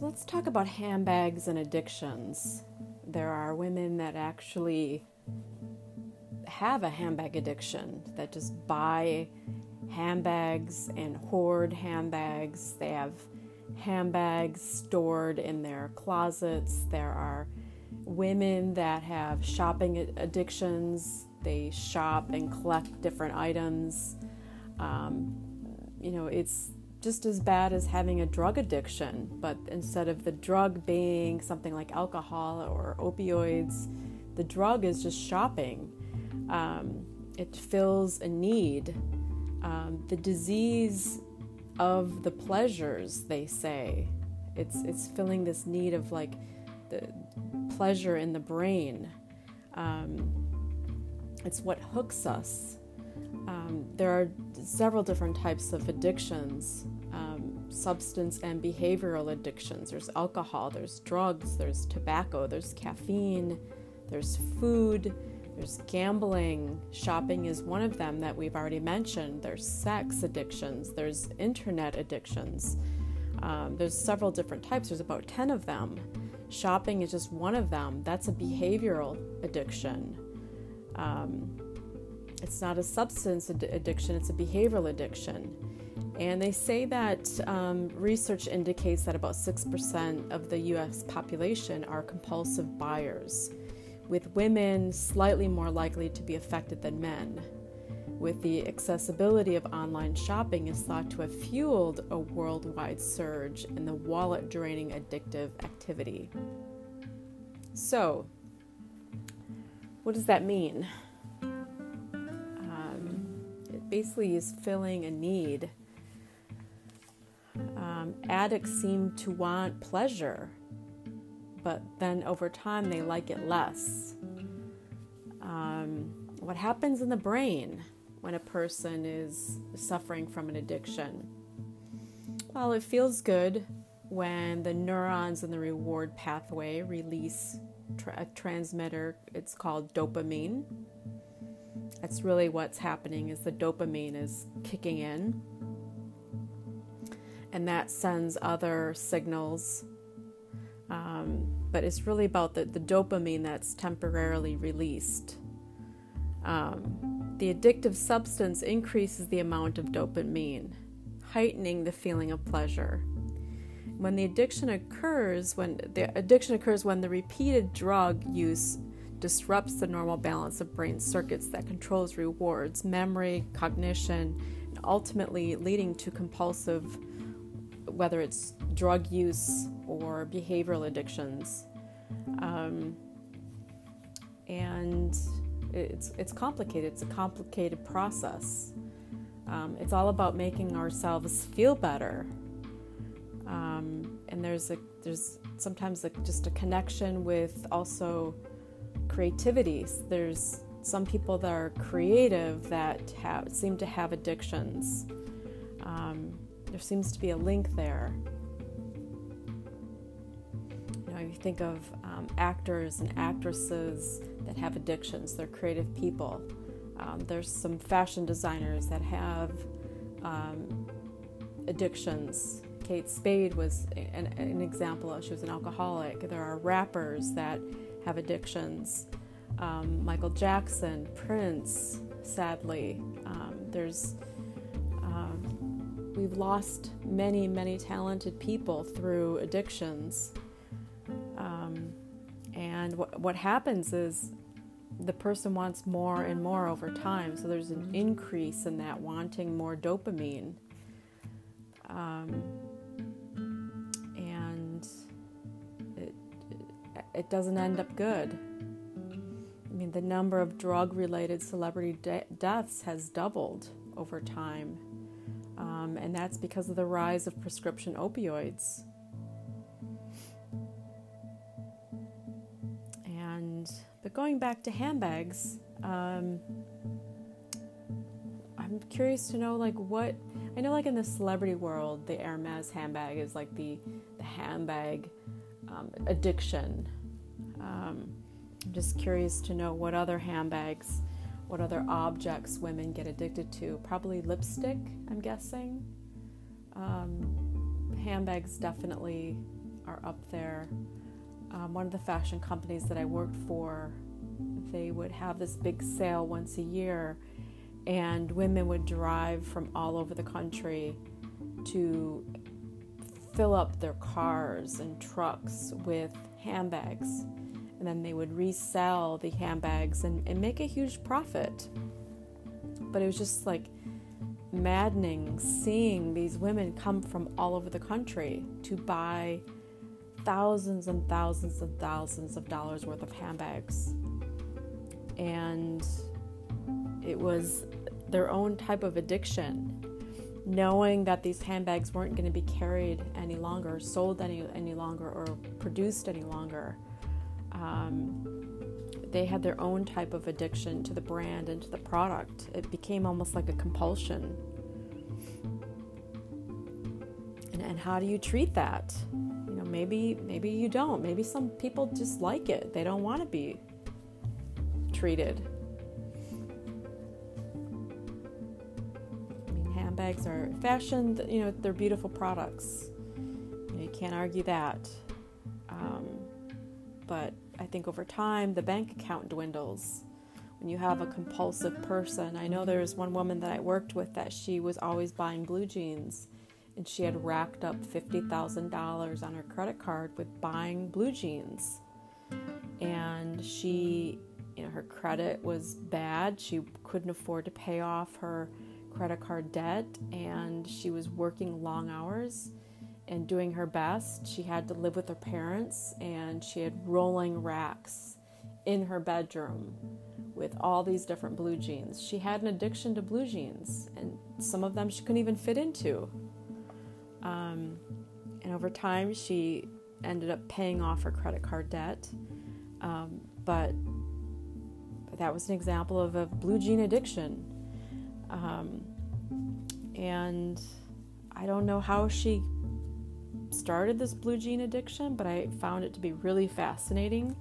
So let's talk about handbags and addictions. There are women that actually have a handbag addiction that just buy handbags and hoard handbags. They have handbags stored in their closets. There are women that have shopping addictions. They shop and collect different items. Um, you know, it's just as bad as having a drug addiction, but instead of the drug being something like alcohol or opioids, the drug is just shopping. Um, it fills a need. Um, the disease of the pleasures, they say, it's it's filling this need of like the pleasure in the brain. Um, it's what hooks us. Um, there are several different types of addictions um, substance and behavioral addictions. There's alcohol, there's drugs, there's tobacco, there's caffeine, there's food, there's gambling. Shopping is one of them that we've already mentioned. There's sex addictions, there's internet addictions. Um, there's several different types, there's about 10 of them. Shopping is just one of them. That's a behavioral addiction. Um, it's not a substance ad- addiction, it's a behavioral addiction. And they say that um, research indicates that about 6% of the US population are compulsive buyers, with women slightly more likely to be affected than men. With the accessibility of online shopping is thought to have fueled a worldwide surge in the wallet draining addictive activity. So, what does that mean? Basically is filling a need. Um, addicts seem to want pleasure, but then over time they like it less. Um, what happens in the brain when a person is suffering from an addiction? Well, it feels good when the neurons in the reward pathway release tra- a transmitter, it's called dopamine. That's really what's happening is the dopamine is kicking in. And that sends other signals. Um, but it's really about the, the dopamine that's temporarily released. Um, the addictive substance increases the amount of dopamine, heightening the feeling of pleasure. When the addiction occurs, when the addiction occurs when the repeated drug use disrupts the normal balance of brain circuits that controls rewards, memory, cognition, and ultimately leading to compulsive, whether it's drug use or behavioral addictions. Um, and it's, it's complicated, it's a complicated process. Um, it's all about making ourselves feel better. Um, and there's a there's sometimes a, just a connection with also creativity. There's some people that are creative that have, seem to have addictions. Um, there seems to be a link there. You know, you think of um, actors and actresses that have addictions, they're creative people. Um, there's some fashion designers that have um, addictions. Kate Spade was an, an example. She was an alcoholic. There are rappers that have addictions. Um, Michael Jackson, Prince, sadly. Um, there's um, we've lost many, many talented people through addictions. Um, and what, what happens is the person wants more and more over time. So there's an increase in that wanting more dopamine. It doesn't end up good. I mean, the number of drug related celebrity de- deaths has doubled over time, um, and that's because of the rise of prescription opioids. And, but going back to handbags, um, I'm curious to know, like, what I know, like in the celebrity world, the Hermes handbag is like the the handbag um, addiction um, I'm just curious to know what other handbags, what other objects women get addicted to. Probably lipstick, I'm guessing. Um, handbags definitely are up there. Um, one of the fashion companies that I worked for, they would have this big sale once a year, and women would drive from all over the country to fill up their cars and trucks with handbags. And then they would resell the handbags and, and make a huge profit. But it was just like maddening seeing these women come from all over the country to buy thousands and thousands and thousands of dollars worth of handbags. And it was their own type of addiction, knowing that these handbags weren't going to be carried any longer, sold any, any longer, or produced any longer. Um, they had their own type of addiction to the brand and to the product. It became almost like a compulsion. And, and how do you treat that? You know, maybe maybe you don't. Maybe some people just like it. They don't want to be treated. I mean, handbags are fashion. You know, they're beautiful products. You, know, you can't argue that. Um, but I think over time the bank account dwindles. When you have a compulsive person, I know there's one woman that I worked with that she was always buying blue jeans and she had racked up $50,000 on her credit card with buying blue jeans. And she, you know, her credit was bad. She couldn't afford to pay off her credit card debt and she was working long hours and doing her best. She had to live with her parents and she had rolling racks in her bedroom with all these different blue jeans. She had an addiction to blue jeans and some of them she couldn't even fit into. Um, and over time, she ended up paying off her credit card debt. Um, but that was an example of a blue jean addiction. Um, and I don't know how she started this blue jean addiction, but I found it to be really fascinating.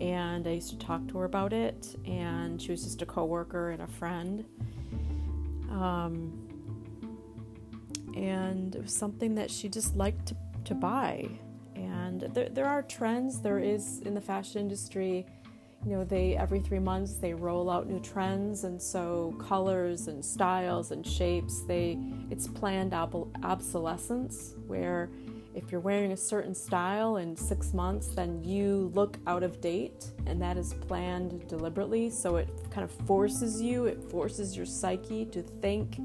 And I used to talk to her about it, and she was just a coworker and a friend. Um, and it was something that she just liked to, to buy. And there, there are trends. There is in the fashion industry, you know, they every three months they roll out new trends, and so colors and styles and shapes. They it's planned ob- obsolescence where if you're wearing a certain style in six months, then you look out of date, and that is planned deliberately. So it kind of forces you, it forces your psyche to think,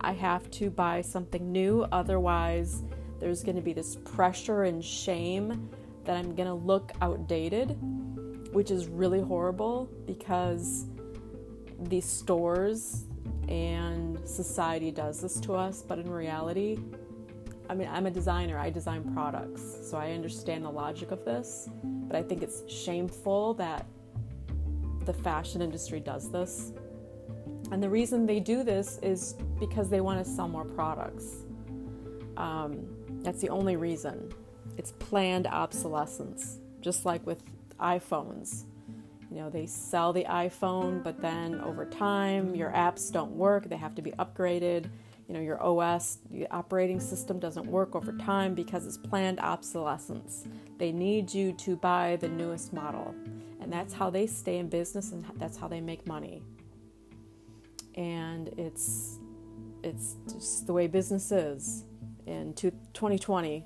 I have to buy something new, otherwise, there's going to be this pressure and shame that I'm going to look outdated, which is really horrible because these stores and society does this to us, but in reality, I mean, I'm a designer, I design products, so I understand the logic of this, but I think it's shameful that the fashion industry does this. And the reason they do this is because they want to sell more products. Um, that's the only reason. It's planned obsolescence, just like with iPhones. You know, they sell the iPhone, but then over time, your apps don't work, they have to be upgraded you know your OS the operating system doesn't work over time because it's planned obsolescence. They need you to buy the newest model. And that's how they stay in business and that's how they make money. And it's it's just the way business is in 2020.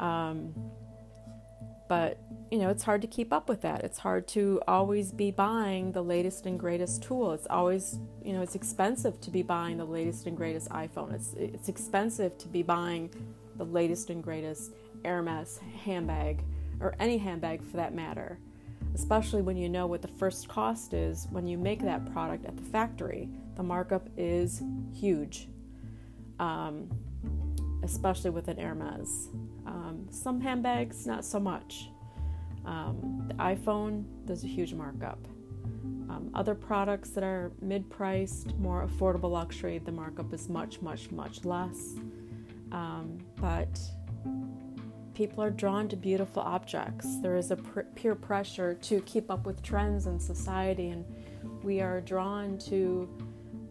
Um, but you know, it's hard to keep up with that. It's hard to always be buying the latest and greatest tool. It's always, you know, it's expensive to be buying the latest and greatest iPhone. It's it's expensive to be buying the latest and greatest Hermes handbag or any handbag for that matter. Especially when you know what the first cost is when you make that product at the factory. The markup is huge, um, especially with an Hermes. Um, some handbags, not so much. Um, the iPhone, there's a huge markup. Um, other products that are mid priced, more affordable luxury, the markup is much, much, much less. Um, but people are drawn to beautiful objects. There is a pr- peer pressure to keep up with trends in society, and we are drawn to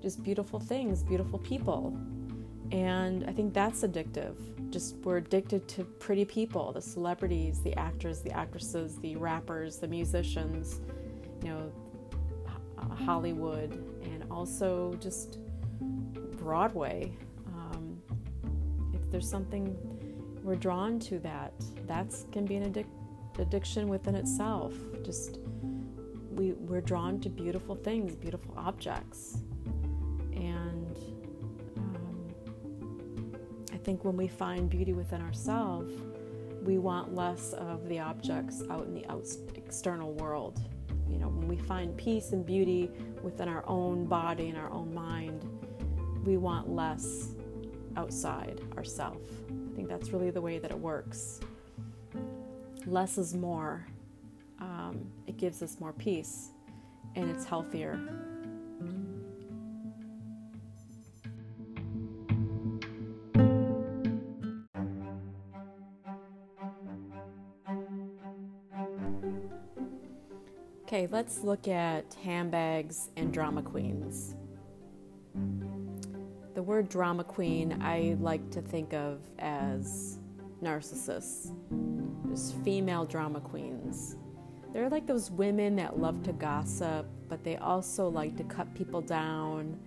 just beautiful things, beautiful people. And I think that's addictive. Just we're addicted to pretty people, the celebrities, the actors, the actresses, the rappers, the musicians, you know, Hollywood, and also just Broadway. Um, if there's something we're drawn to that, that can be an addic- addiction within itself. Just we, we're drawn to beautiful things, beautiful objects. And think when we find beauty within ourselves, we want less of the objects out in the external world. You know, when we find peace and beauty within our own body and our own mind, we want less outside ourself. I think that's really the way that it works. Less is more. Um, it gives us more peace and it's healthier. Okay, let's look at handbags and drama queens. The word drama queen I like to think of as narcissists. There's female drama queens. They're like those women that love to gossip, but they also like to cut people down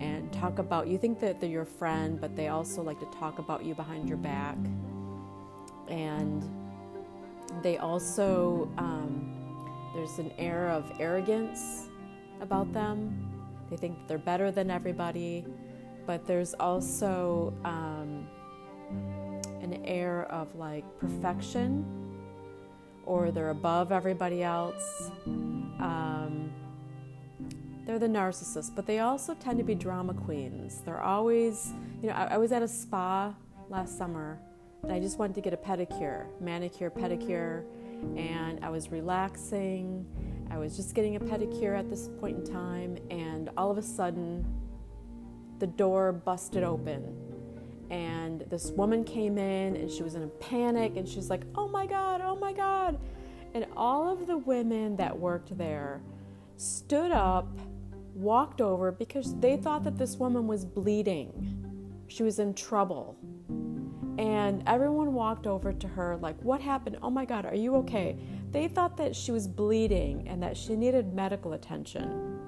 and talk about you think that they're your friend, but they also like to talk about you behind your back. And they also, um, there's an air of arrogance about them. They think that they're better than everybody, but there's also um, an air of like perfection or they're above everybody else. Um, they're the narcissists, but they also tend to be drama queens. They're always, you know, I, I was at a spa last summer and I just wanted to get a pedicure, manicure, pedicure, and I was relaxing. I was just getting a pedicure at this point in time, and all of a sudden, the door busted open and this woman came in and she was in a panic and she's like, "Oh my god, oh my god." And all of the women that worked there stood up, walked over because they thought that this woman was bleeding. She was in trouble. And everyone walked over to her like, "What happened? Oh my god, are you okay?" They thought that she was bleeding and that she needed medical attention.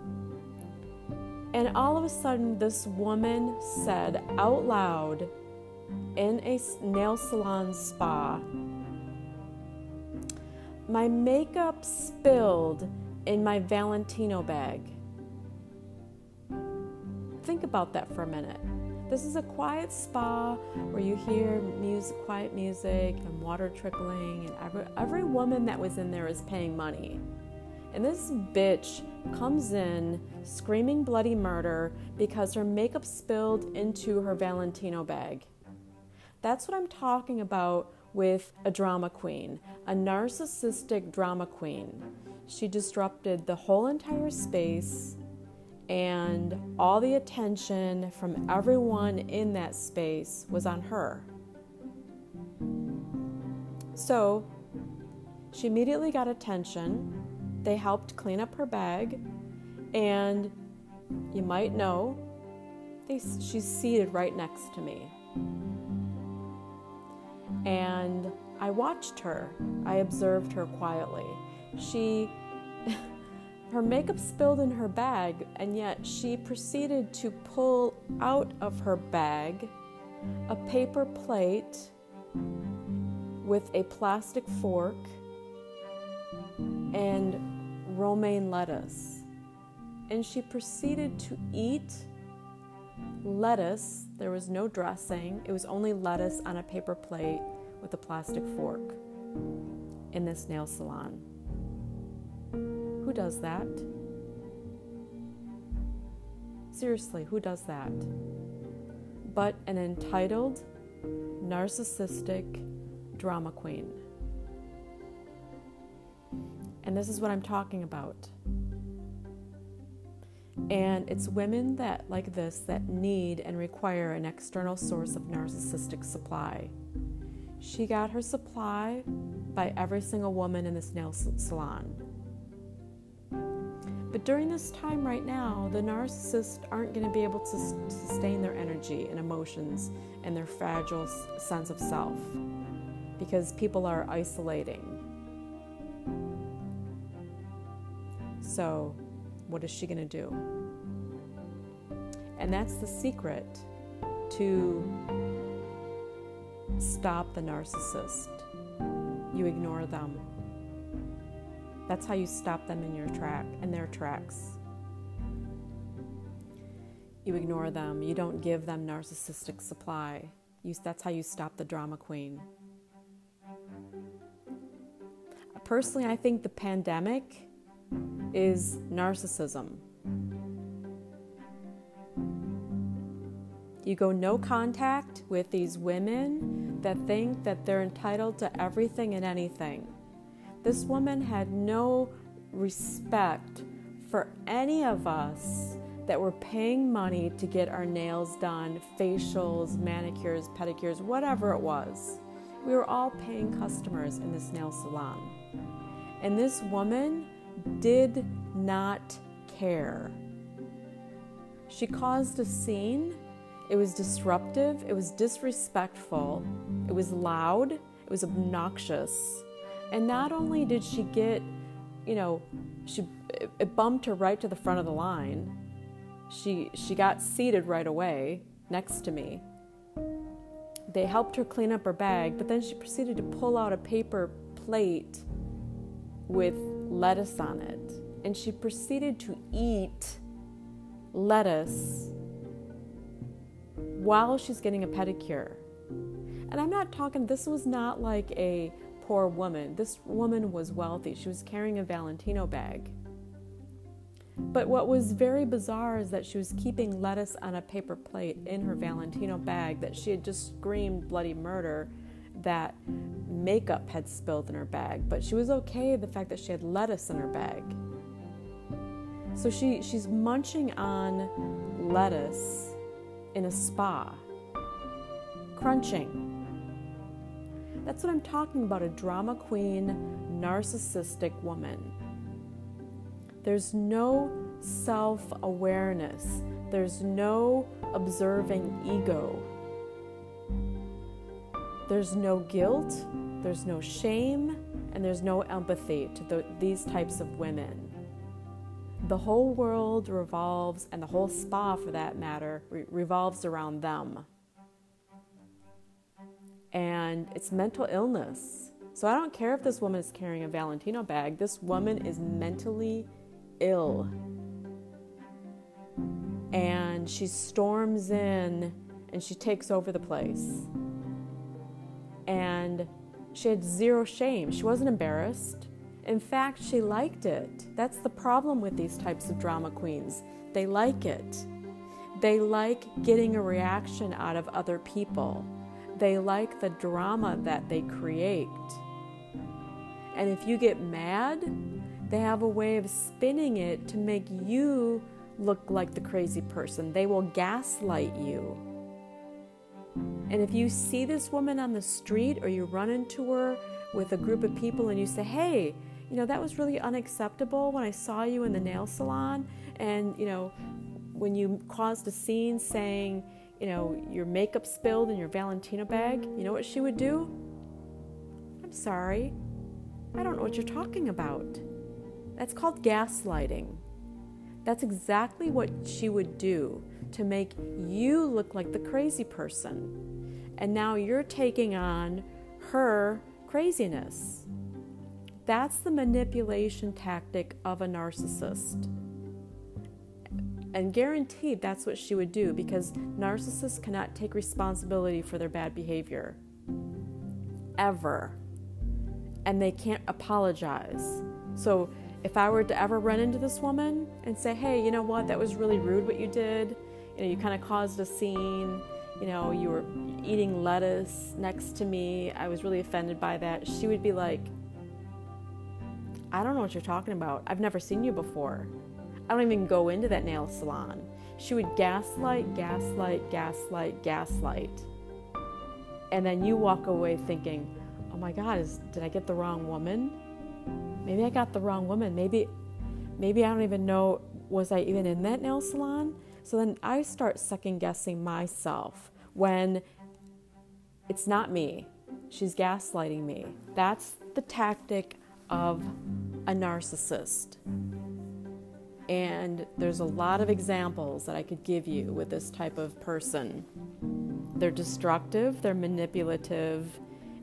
And all of a sudden, this woman said out loud in a nail salon spa, My makeup spilled in my Valentino bag. Think about that for a minute. This is a quiet spa where you hear music, quiet music and water trickling, and every, every woman that was in there is paying money. And this bitch comes in screaming bloody murder because her makeup spilled into her Valentino bag. That's what I'm talking about with a drama queen, a narcissistic drama queen. She disrupted the whole entire space, and all the attention from everyone in that space was on her. So she immediately got attention they helped clean up her bag, and you might know they, she's seated right next to me. And I watched her. I observed her quietly. She her makeup spilled in her bag, and yet she proceeded to pull out of her bag a paper plate with a plastic fork and romaine lettuce. And she proceeded to eat lettuce. There was no dressing, it was only lettuce on a paper plate with a plastic fork in this nail salon. Does that? Seriously, who does that? But an entitled, narcissistic drama queen. And this is what I'm talking about. And it's women that like this that need and require an external source of narcissistic supply. She got her supply by every single woman in this nail salon. But during this time right now, the narcissists aren't going to be able to sustain their energy and emotions and their fragile sense of self because people are isolating. So, what is she going to do? And that's the secret to stop the narcissist. You ignore them. That's how you stop them in your track in their tracks. You ignore them. You don't give them narcissistic supply. You, that's how you stop the drama queen. Personally, I think the pandemic is narcissism. You go no contact with these women that think that they're entitled to everything and anything. This woman had no respect for any of us that were paying money to get our nails done, facials, manicures, pedicures, whatever it was. We were all paying customers in this nail salon. And this woman did not care. She caused a scene it was disruptive, it was disrespectful, it was loud, it was obnoxious. And not only did she get, you know, she it bumped her right to the front of the line. She she got seated right away next to me. They helped her clean up her bag, but then she proceeded to pull out a paper plate with lettuce on it. And she proceeded to eat lettuce while she's getting a pedicure. And I'm not talking, this was not like a poor woman. This woman was wealthy. She was carrying a Valentino bag. But what was very bizarre is that she was keeping lettuce on a paper plate in her Valentino bag that she had just screamed bloody murder that makeup had spilled in her bag. But she was okay the fact that she had lettuce in her bag. So she, she's munching on lettuce in a spa. Crunching. That's what I'm talking about a drama queen, narcissistic woman. There's no self awareness, there's no observing ego. There's no guilt, there's no shame, and there's no empathy to the, these types of women the whole world revolves, and the whole spa for that matter, re- revolves around them. And it's mental illness. So I don't care if this woman is carrying a Valentino bag, this woman is mentally ill. And she storms in and she takes over the place. And she had zero shame. She wasn't embarrassed. In fact, she liked it. That's the problem with these types of drama queens. They like it. They like getting a reaction out of other people. They like the drama that they create. And if you get mad, they have a way of spinning it to make you look like the crazy person. They will gaslight you. And if you see this woman on the street or you run into her with a group of people and you say, hey, you know, that was really unacceptable when I saw you in the nail salon. And, you know, when you caused a scene saying, you know, your makeup spilled in your Valentino bag, you know what she would do? I'm sorry. I don't know what you're talking about. That's called gaslighting. That's exactly what she would do to make you look like the crazy person. And now you're taking on her craziness. That's the manipulation tactic of a narcissist. And guaranteed that's what she would do because narcissists cannot take responsibility for their bad behavior. Ever. And they can't apologize. So if I were to ever run into this woman and say, hey, you know what, that was really rude what you did, you know, you kind of caused a scene, you know, you were eating lettuce next to me, I was really offended by that, she would be like, I don't know what you're talking about. I've never seen you before. I don't even go into that nail salon. She would gaslight, gaslight, gaslight, gaslight. And then you walk away thinking, oh my God, is, did I get the wrong woman? Maybe I got the wrong woman. Maybe, maybe I don't even know, was I even in that nail salon? So then I start second guessing myself when it's not me. She's gaslighting me. That's the tactic of a narcissist. And there's a lot of examples that I could give you with this type of person. They're destructive, they're manipulative,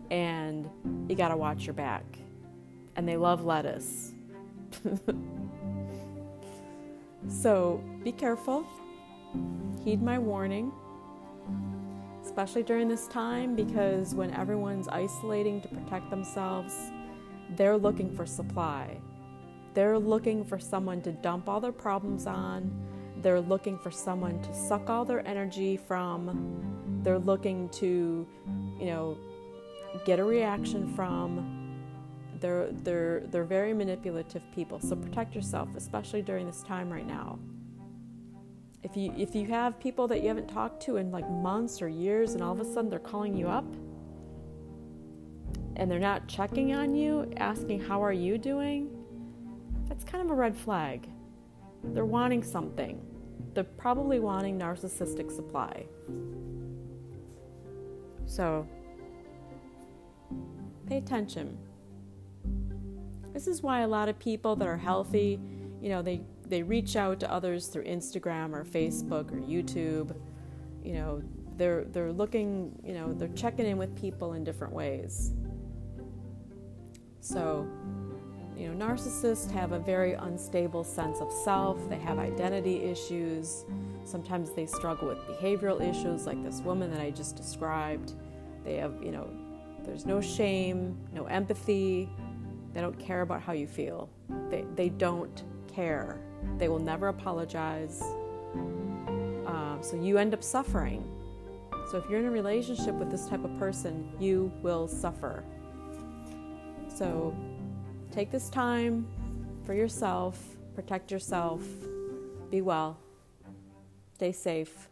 and you gotta watch your back. And they love lettuce. so be careful, heed my warning, especially during this time because when everyone's isolating to protect themselves, they're looking for supply. They're looking for someone to dump all their problems on. They're looking for someone to suck all their energy from. They're looking to, you know, get a reaction from. They're, they're, they're very manipulative people. So protect yourself, especially during this time right now. If you, if you have people that you haven't talked to in like months or years and all of a sudden they're calling you up and they're not checking on you, asking, How are you doing? That's kind of a red flag. They're wanting something. They're probably wanting narcissistic supply. So, pay attention. This is why a lot of people that are healthy, you know, they, they reach out to others through Instagram or Facebook or YouTube. You know, they're they're looking, you know, they're checking in with people in different ways. So, you know, narcissists have a very unstable sense of self. They have identity issues. Sometimes they struggle with behavioral issues, like this woman that I just described. They have, you know, there's no shame, no empathy. They don't care about how you feel. They, they don't care. They will never apologize. Um, so you end up suffering. So if you're in a relationship with this type of person, you will suffer. So take this time for yourself, protect yourself, be well, stay safe.